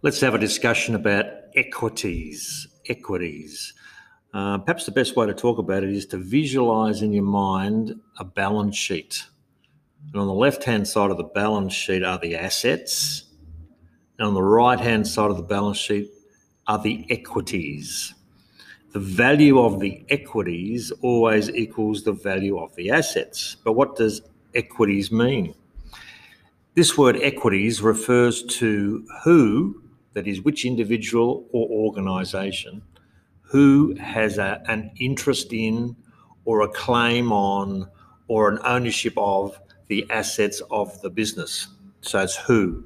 Let's have a discussion about equities. Equities. Uh, perhaps the best way to talk about it is to visualize in your mind a balance sheet. And on the left hand side of the balance sheet are the assets, and on the right hand side of the balance sheet are the equities. The value of the equities always equals the value of the assets. But what does equities mean? This word equities refers to who, that is, which individual or organisation, who has a, an interest in or a claim on or an ownership of the assets of the business. So it's who.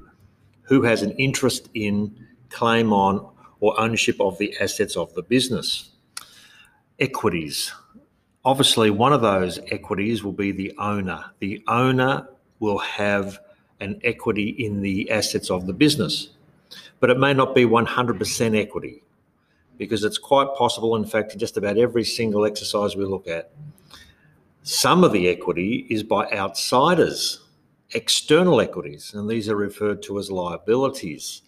Who has an interest in, claim on, or ownership of the assets of the business. Equities. Obviously, one of those equities will be the owner. The owner will have an equity in the assets of the business, but it may not be 100% equity because it's quite possible, in fact, in just about every single exercise we look at, some of the equity is by outsiders, external equities, and these are referred to as liabilities.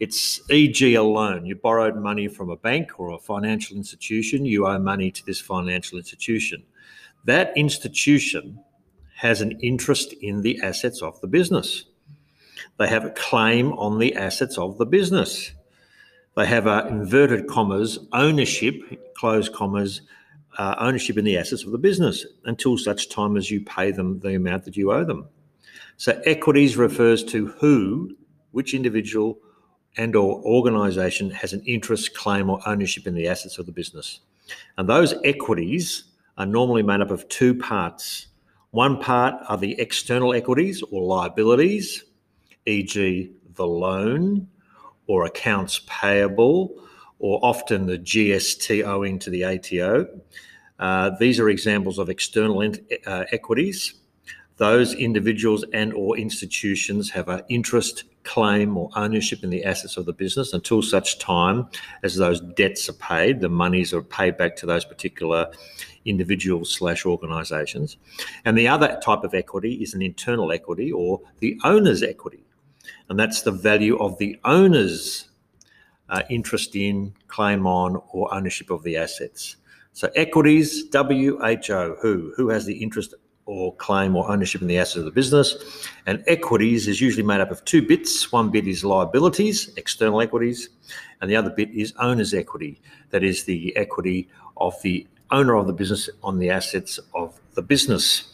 It's e.g. a loan. You borrowed money from a bank or a financial institution, you owe money to this financial institution. That institution has an interest in the assets of the business. They have a claim on the assets of the business. They have a inverted commas ownership, close commas, uh, ownership in the assets of the business until such time as you pay them the amount that you owe them. So equities refers to who, which individual and or organisation has an interest, claim or ownership in the assets of the business. And those equities are normally made up of two parts. One part are the external equities or liabilities, e.g. the loan or accounts payable or often the GST owing to the ATO. Uh, these are examples of external uh, equities. Those individuals and or institutions have an interest, claim or ownership in the assets of the business until such time as those debts are paid, the monies are paid back to those particular individuals slash organisations. And the other type of equity is an internal equity or the owner's equity. And that's the value of the owner's uh, interest in, claim on, or ownership of the assets. So equities, WHO, who? Who has the interest or claim or ownership in the assets of the business? And equities is usually made up of two bits. One bit is liabilities, external equities, and the other bit is owner's equity. That is the equity of the owner of the business on the assets of the business.